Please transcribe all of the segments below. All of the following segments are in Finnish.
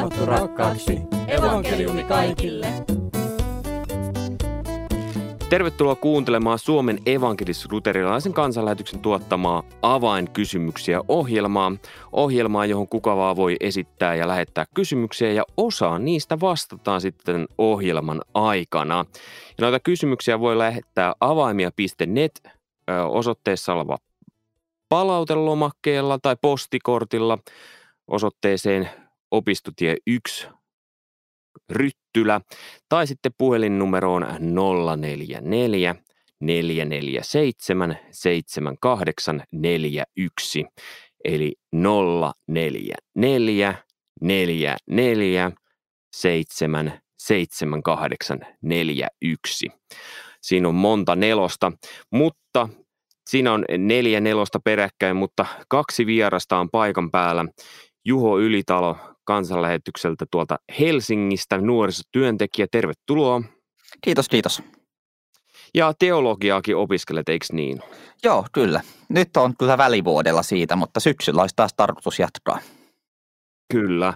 raamattu rakkaaksi. Evankeliumi kaikille. Tervetuloa kuuntelemaan Suomen evankelis-luterilaisen kansanlähetyksen tuottamaa avainkysymyksiä ohjelmaa. Ohjelmaa, johon kuka vaan voi esittää ja lähettää kysymyksiä ja osa niistä vastataan sitten ohjelman aikana. Ja noita kysymyksiä voi lähettää avaimia.net osoitteessa oleva palautelomakkeella tai postikortilla osoitteeseen opistotie 1 Ryttylä tai sitten puhelinnumeroon 044 447 7841 eli 044 44 7 7841. Siinä on monta nelosta, mutta siinä on neljä nelosta peräkkäin, mutta kaksi vierasta on paikan päällä. Juho Ylitalo kansanlähetykseltä tuolta Helsingistä, nuorisotyöntekijä, tervetuloa. Kiitos, kiitos. Ja teologiaakin opiskelet, eikö niin? Joo, kyllä. Nyt on kyllä välivuodella siitä, mutta syksyllä olisi taas tarkoitus jatkaa. Kyllä.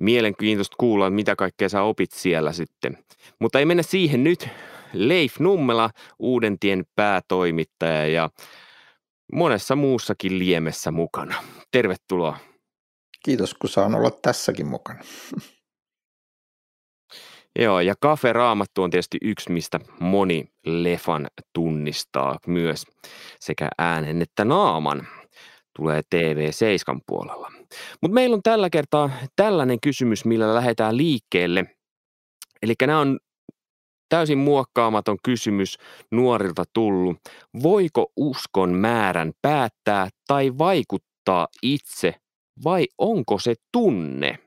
Mielenkiintoista kuulla, mitä kaikkea sä opit siellä sitten. Mutta ei mennä siihen nyt. Leif Nummela, Uudentien päätoimittaja ja monessa muussakin liemessä mukana. Tervetuloa. Kiitos, kun saan olla tässäkin mukana. Joo, ja Cafe Raamattu on tietysti yksi, mistä moni lefan tunnistaa myös sekä äänen että naaman. Tulee TV7 puolella. Mutta meillä on tällä kertaa tällainen kysymys, millä lähdetään liikkeelle. Eli nämä on täysin muokkaamaton kysymys nuorilta tullut. Voiko uskon määrän päättää tai vaikuttaa itse vai onko se tunne?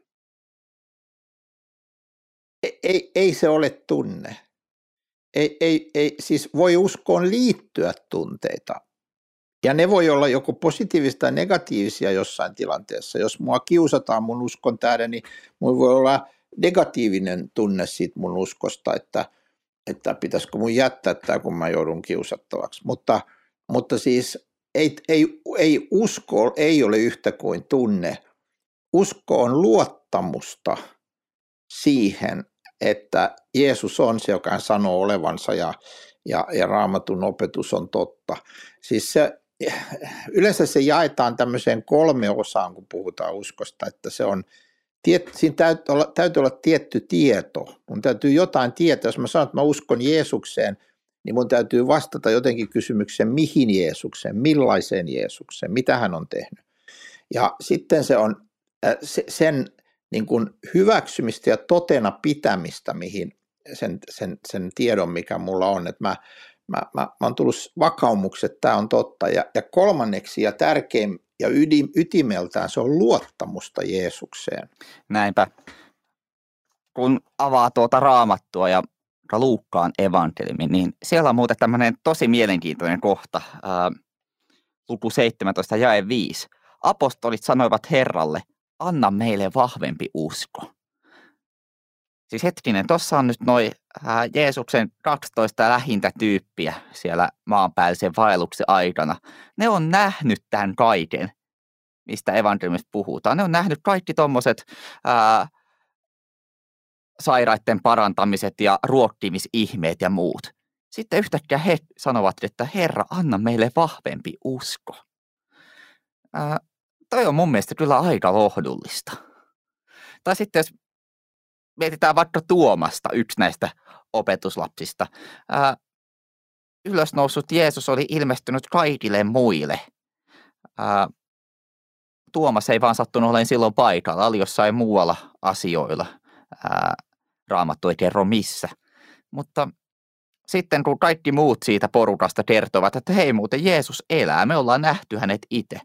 Ei, ei, se ole tunne. Ei, ei, ei, siis voi uskoon liittyä tunteita. Ja ne voi olla joko positiivisia tai negatiivisia jossain tilanteessa. Jos mua kiusataan mun uskon tähden, niin mulla voi olla negatiivinen tunne siitä mun uskosta, että, että pitäisikö mun jättää tämä, kun mä joudun kiusattavaksi. Mutta, mutta siis ei, ei, ei usko ei ole yhtä kuin tunne. Usko on luottamusta siihen, että Jeesus on se, joka sanoo olevansa ja, ja, ja raamatun opetus on totta. Siis se, yleensä se jaetaan tämmöiseen kolme osaan, kun puhutaan uskosta, että se on, tiet, siinä täytyy olla, täytyy olla tietty tieto. Mun täytyy jotain tietää. Jos mä sanon, että mä uskon Jeesukseen – niin mun täytyy vastata jotenkin kysymykseen, mihin Jeesukseen, millaiseen Jeesukseen, mitä hän on tehnyt. Ja sitten se on äh, sen niin kuin hyväksymistä ja totena pitämistä, mihin sen, sen, sen tiedon, mikä mulla on, että mä, mä, mä, mä oon tullut vakaumukset, että tämä on totta. Ja, ja kolmanneksi ja tärkein ja ydin, ytimeltään se on luottamusta Jeesukseen. Näinpä. Kun avaa tuota raamattua ja Luukkaan evankeliumi, niin siellä on muuten tämmöinen tosi mielenkiintoinen kohta, ää, luku 17 jae 5. Apostolit sanoivat Herralle, anna meille vahvempi usko. Siis hetkinen, tuossa on nyt noin Jeesuksen 12 lähintä tyyppiä siellä maanpäällisen vaelluksen aikana. Ne on nähnyt tämän kaiken, mistä evankeliumista puhutaan. Ne on nähnyt kaikki tuommoiset sairaiden parantamiset ja ruokkimisihmeet ja muut. Sitten yhtäkkiä he sanovat, että Herra, anna meille vahvempi usko. Ää, toi on mun mielestä kyllä aika lohdullista. Tai sitten jos mietitään vaikka Tuomasta, yksi näistä opetuslapsista. Ää, ylösnoussut Jeesus oli ilmestynyt kaikille muille. Ää, Tuomas ei vaan sattunut olemaan silloin paikalla, oli jossain muualla asioilla. Ää, raamattu ei kerro missä. Mutta sitten kun kaikki muut siitä porukasta kertovat, että hei muuten Jeesus elää, me ollaan nähty hänet itse,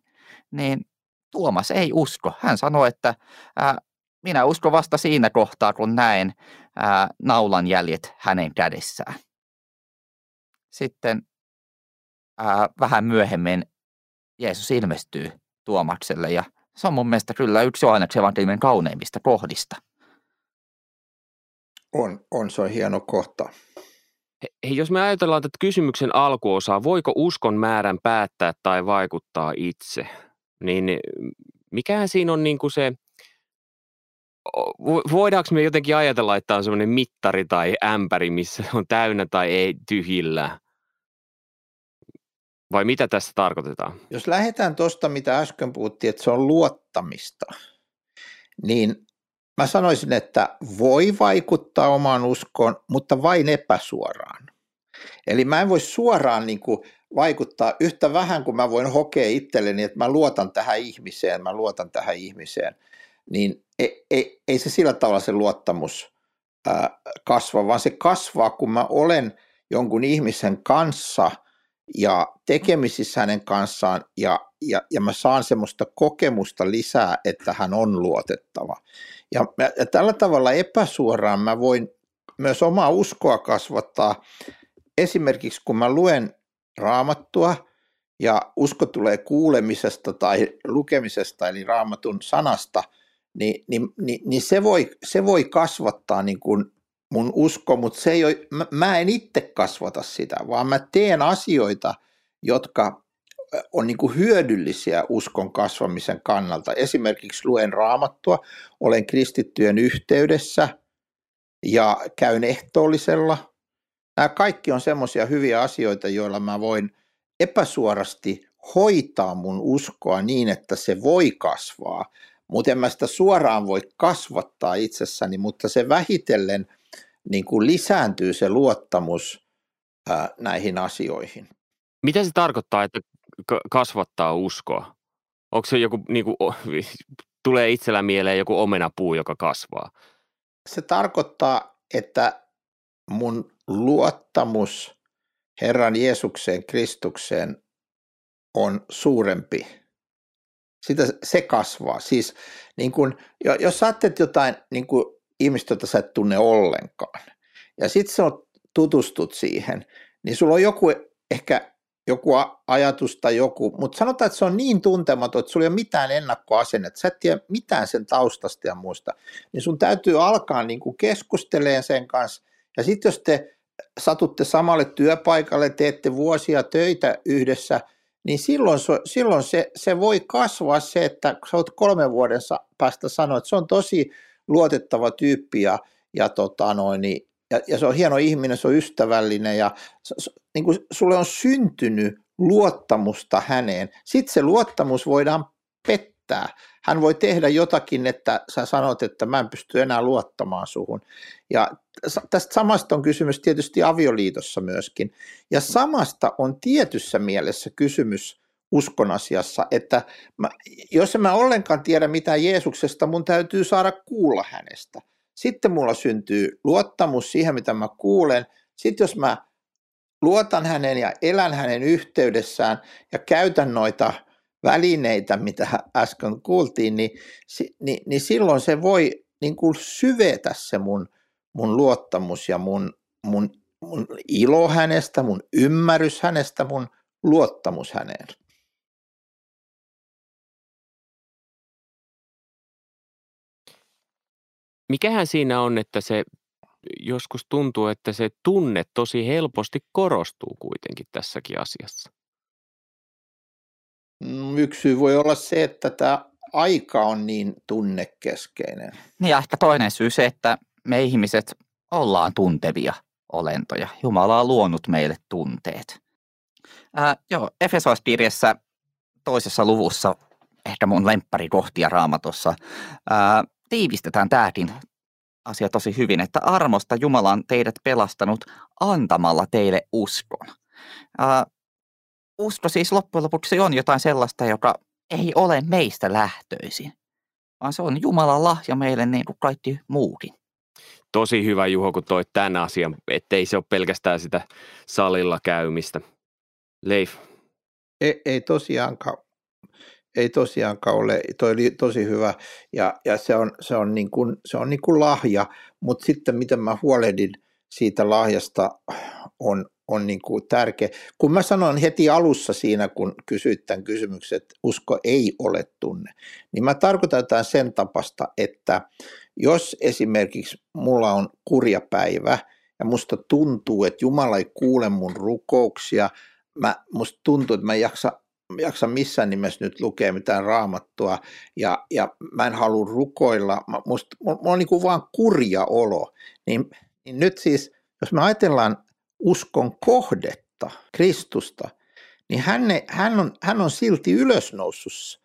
niin Tuomas ei usko. Hän sanoi, että ää, minä uskon vasta siinä kohtaa, kun näen ää, naulan jäljet hänen kädessään. Sitten ää, vähän myöhemmin Jeesus ilmestyy Tuomakselle ja se on mun mielestä kyllä yksi Johanneksen evankeliumin kauneimmista kohdista. On, on, se on hieno kohta. Hei, jos me ajatellaan tätä kysymyksen alkuosaa, voiko uskon määrän päättää tai vaikuttaa itse, niin mikähän siinä on niin kuin se voidaanko me jotenkin ajatella, että on semmoinen mittari tai ämpäri, missä on täynnä tai ei tyhjillä? Vai mitä tässä tarkoitetaan? Jos lähdetään tuosta, mitä äsken puhuttiin, että se on luottamista, niin mä sanoisin, että voi vaikuttaa omaan uskoon, mutta vain epäsuoraan. Eli mä en voi suoraan niin kuin vaikuttaa yhtä vähän kuin mä voin hokea itselleni, että mä luotan tähän ihmiseen, mä luotan tähän ihmiseen, niin ei, ei, ei se sillä tavalla se luottamus kasva, vaan se kasvaa, kun mä olen jonkun ihmisen kanssa ja tekemisissä hänen kanssaan ja, ja, ja mä saan semmoista kokemusta lisää, että hän on luotettava. Ja, ja tällä tavalla epäsuoraan mä voin myös omaa uskoa kasvattaa. Esimerkiksi kun mä luen raamattua ja usko tulee kuulemisesta tai lukemisesta, eli raamatun sanasta, niin, niin, niin, niin se, voi, se voi kasvattaa niin kuin mun usko, mutta se ei ole, mä, mä en itse kasvata sitä, vaan mä teen asioita, jotka on niin kuin hyödyllisiä uskon kasvamisen kannalta. Esimerkiksi luen raamattua, olen kristittyjen yhteydessä ja käyn ehtoollisella. Nämä kaikki on semmoisia hyviä asioita, joilla mä voin epäsuorasti hoitaa mun uskoa niin, että se voi kasvaa. Mutta en mä sitä suoraan voi kasvattaa itsessäni, mutta se vähitellen niin kuin lisääntyy se luottamus ää, näihin asioihin. Mitä se tarkoittaa, että kasvattaa uskoa? Onko se joku, niin kuin, tulee itsellä mieleen joku omenapuu, joka kasvaa? Se tarkoittaa, että mun luottamus Herran Jeesukseen, Kristukseen on suurempi. Sitä, se kasvaa. Siis niin kun, jos ajattelet jotain niin kun ihmistä, jota sä et tunne ollenkaan, ja sitten sä tutustut siihen, niin sulla on joku ehkä joku ajatus tai joku, mutta sanotaan, että se on niin tuntematon, että sulla ei ole mitään ennakkoasennetta, sä et tiedä mitään sen taustasta ja muista, niin sun täytyy alkaa niin kuin keskustelemaan sen kanssa, ja sitten jos te satutte samalle työpaikalle, teette vuosia töitä yhdessä, niin silloin, silloin se, se voi kasvaa se, että sä oot kolmen vuoden päästä sanoa, että se on tosi luotettava tyyppi ja, ja tota noin, niin ja, ja se on hieno ihminen, se on ystävällinen ja niin kuin sulle on syntynyt luottamusta häneen. Sitten se luottamus voidaan pettää. Hän voi tehdä jotakin, että sä sanot, että mä en pysty enää luottamaan suhun. Ja tästä samasta on kysymys tietysti avioliitossa myöskin. Ja samasta on tietyssä mielessä kysymys uskon asiassa, että mä, jos en mä ollenkaan tiedä mitään Jeesuksesta, mun täytyy saada kuulla hänestä. Sitten mulla syntyy luottamus siihen, mitä mä kuulen. Sitten jos mä luotan hänen ja elän hänen yhteydessään ja käytän noita välineitä, mitä äsken kuultiin, niin, niin, niin silloin se voi niin kuin syvetä se mun, mun luottamus ja mun, mun, mun ilo hänestä, mun ymmärrys hänestä, mun luottamus häneen. Mikähän siinä on, että se joskus tuntuu, että se tunne tosi helposti korostuu kuitenkin tässäkin asiassa? Mm, yksi syy voi olla se, että tämä aika on niin tunnekeskeinen. Niin ja ehkä toinen syy se, että me ihmiset ollaan tuntevia olentoja. Jumala on luonut meille tunteet. Ää, joo, Efesoiskirjassa toisessa luvussa, ehkä mun lemppärikohtia raamatossa, ää, tiivistetään tämäkin asia tosi hyvin, että armosta Jumala on teidät pelastanut antamalla teille uskon. Ää, usko siis loppujen lopuksi on jotain sellaista, joka ei ole meistä lähtöisin, vaan se on Jumalan lahja meille niin kuin kaikki muukin. Tosi hyvä Juho, kun toit tämän asian, ettei se ole pelkästään sitä salilla käymistä. Leif. Ei, ei tosiaankaan ei tosiaankaan ole, toi oli tosi hyvä ja, ja se on, se on, niin kuin, se on niin kuin lahja, mutta sitten miten mä huolehdin siitä lahjasta on, on niin kuin tärkeä. Kun mä sanoin heti alussa siinä, kun kysyit tämän kysymyksen, että usko ei ole tunne, niin mä tarkoitan jotain sen tapasta, että jos esimerkiksi mulla on kurja päivä ja musta tuntuu, että Jumala ei kuule mun rukouksia, mä, musta tuntuu, että mä en jaksa jaksa missään nimessä nyt lukea mitään raamattua ja, ja mä en halua rukoilla, mä, musta, mulla on niin kuin vaan kurja olo, niin, niin nyt siis, jos me ajatellaan uskon kohdetta, Kristusta, niin hän, hän, on, hän on silti ylösnoussut,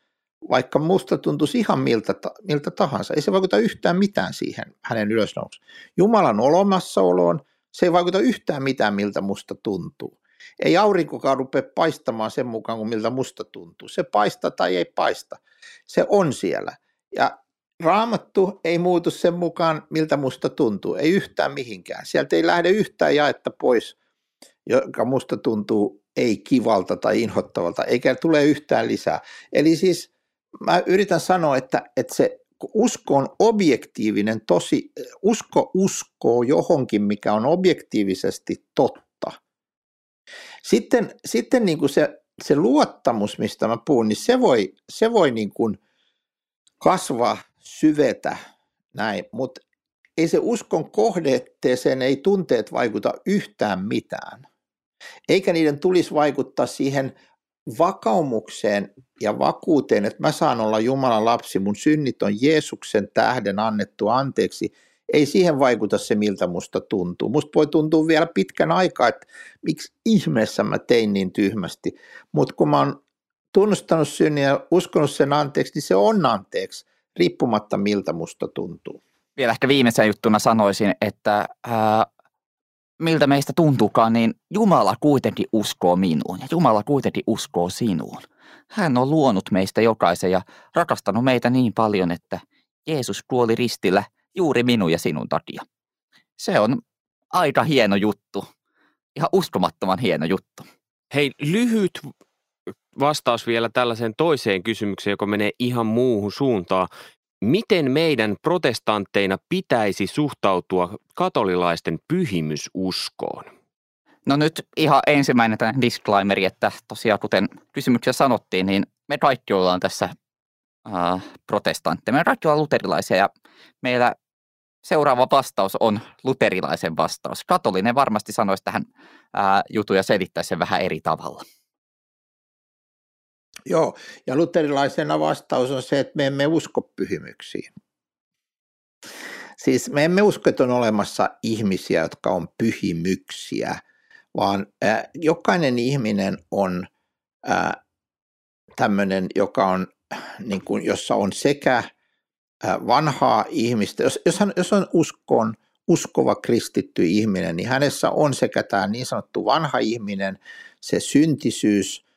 vaikka musta tuntuisi ihan miltä, miltä tahansa. Ei se vaikuta yhtään mitään siihen hänen ylösnousuun. Jumalan olemassaoloon se ei vaikuta yhtään mitään, miltä musta tuntuu. Ei aurinkokaan rupea paistamaan sen mukaan, kuin miltä musta tuntuu. Se paista tai ei paista. Se on siellä. Ja raamattu ei muutu sen mukaan, miltä musta tuntuu. Ei yhtään mihinkään. Sieltä ei lähde yhtään jaetta pois, joka musta tuntuu ei kivalta tai inhottavalta, eikä tule yhtään lisää. Eli siis mä yritän sanoa, että, että se usko on objektiivinen tosi, usko uskoo johonkin, mikä on objektiivisesti totta. Sitten, sitten niin kuin se, se luottamus, mistä mä puhun, niin se voi, se voi niin kuin kasvaa, syvetä näin, mutta ei se uskon kohdetteeseen, ei tunteet vaikuta yhtään mitään. Eikä niiden tulisi vaikuttaa siihen vakaumukseen ja vakuuteen, että mä saan olla Jumalan lapsi, mun synnit on Jeesuksen tähden annettu anteeksi, ei siihen vaikuta se, miltä musta tuntuu. Musta voi tuntua vielä pitkän aikaa, että miksi ihmeessä mä tein niin tyhmästi, mutta kun mä oon tunnustanut synnin ja uskonut sen anteeksi, niin se on anteeksi, riippumatta miltä musta tuntuu. Vielä ehkä viimeisenä juttuna sanoisin, että ää, miltä meistä tuntuukaan, niin Jumala kuitenkin uskoo minuun ja Jumala kuitenkin uskoo sinuun. Hän on luonut meistä jokaisen ja rakastanut meitä niin paljon, että Jeesus kuoli ristillä juuri minun ja sinun takia. Se on aika hieno juttu. Ihan uskomattoman hieno juttu. Hei, lyhyt vastaus vielä tällaiseen toiseen kysymykseen, joka menee ihan muuhun suuntaan miten meidän protestantteina pitäisi suhtautua katolilaisten pyhimysuskoon? No nyt ihan ensimmäinen tämä disclaimeri, että tosiaan kuten kysymyksessä sanottiin, niin me kaikki ollaan tässä äh, protestantteja. Me kaikki ollaan luterilaisia ja meillä seuraava vastaus on luterilaisen vastaus. Katolinen varmasti sanoisi tähän äh, jutun ja selittäisi sen vähän eri tavalla. Joo, ja luterilaisena vastaus on se, että me emme usko pyhimyksiin. Siis me emme usko, että on olemassa ihmisiä, jotka on pyhimyksiä, vaan äh, jokainen ihminen on äh, tämmöinen, joka on, niin kuin, jossa on sekä vanhaa ihmistä, jos, jos, hän, jos on uskon, uskova kristitty ihminen, niin hänessä on sekä tämä niin sanottu vanha ihminen, se syntisyys –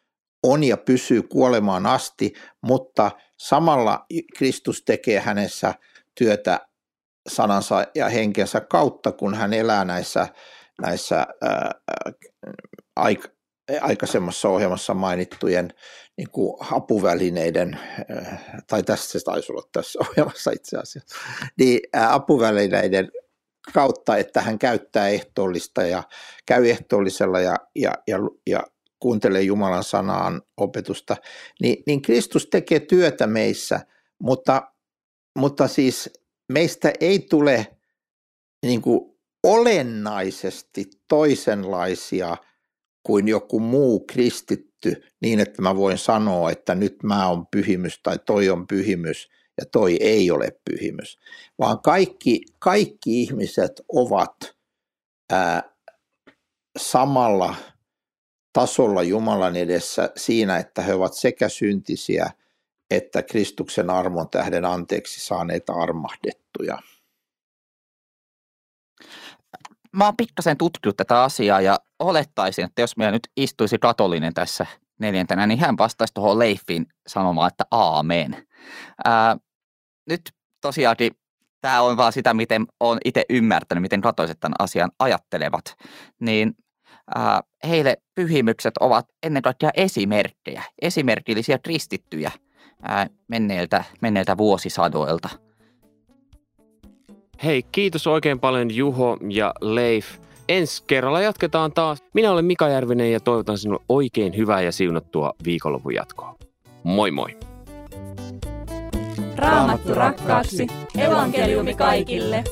on ja pysyy kuolemaan asti, mutta samalla Kristus tekee hänessä työtä sanansa ja henkensä kautta, kun hän elää näissä, näissä ää, aik, aikaisemmassa ohjelmassa mainittujen niin kuin apuvälineiden, tai tässä se taisi olla tässä ohjelmassa itse asiassa, niin apuvälineiden kautta, että hän käyttää ehtoollista ja käy ehtoollisella ja, ja, ja, ja kuuntelee Jumalan sanaan opetusta, niin, niin Kristus tekee työtä meissä, mutta, mutta siis meistä ei tule niin kuin olennaisesti toisenlaisia kuin joku muu kristitty niin, että mä voin sanoa, että nyt mä oon pyhimys tai toi on pyhimys ja toi ei ole pyhimys, vaan kaikki, kaikki ihmiset ovat ää, samalla tasolla Jumalan edessä siinä, että he ovat sekä syntisiä että Kristuksen armon tähden anteeksi saaneita armahdettuja. Mä oon pikkasen tutkinut tätä asiaa ja olettaisin, että jos meillä nyt istuisi katolinen tässä neljäntenä, niin hän vastaisi tuohon Leifin sanomaan, että aamen. Ää, nyt tosiaankin tämä on vaan sitä, miten olen itse ymmärtänyt, miten katoliset tämän asian ajattelevat. Niin äh, heille pyhimykset ovat ennen kaikkea esimerkkejä, esimerkillisiä kristittyjä äh, menneiltä, menneiltä vuosisadoilta. Hei, kiitos oikein paljon Juho ja Leif. Ensi kerralla jatketaan taas. Minä olen Mika Järvinen ja toivotan sinulle oikein hyvää ja siunattua viikonlopun jatkoa. Moi moi! Raamattu rakkaaksi. Evankeliumi kaikille.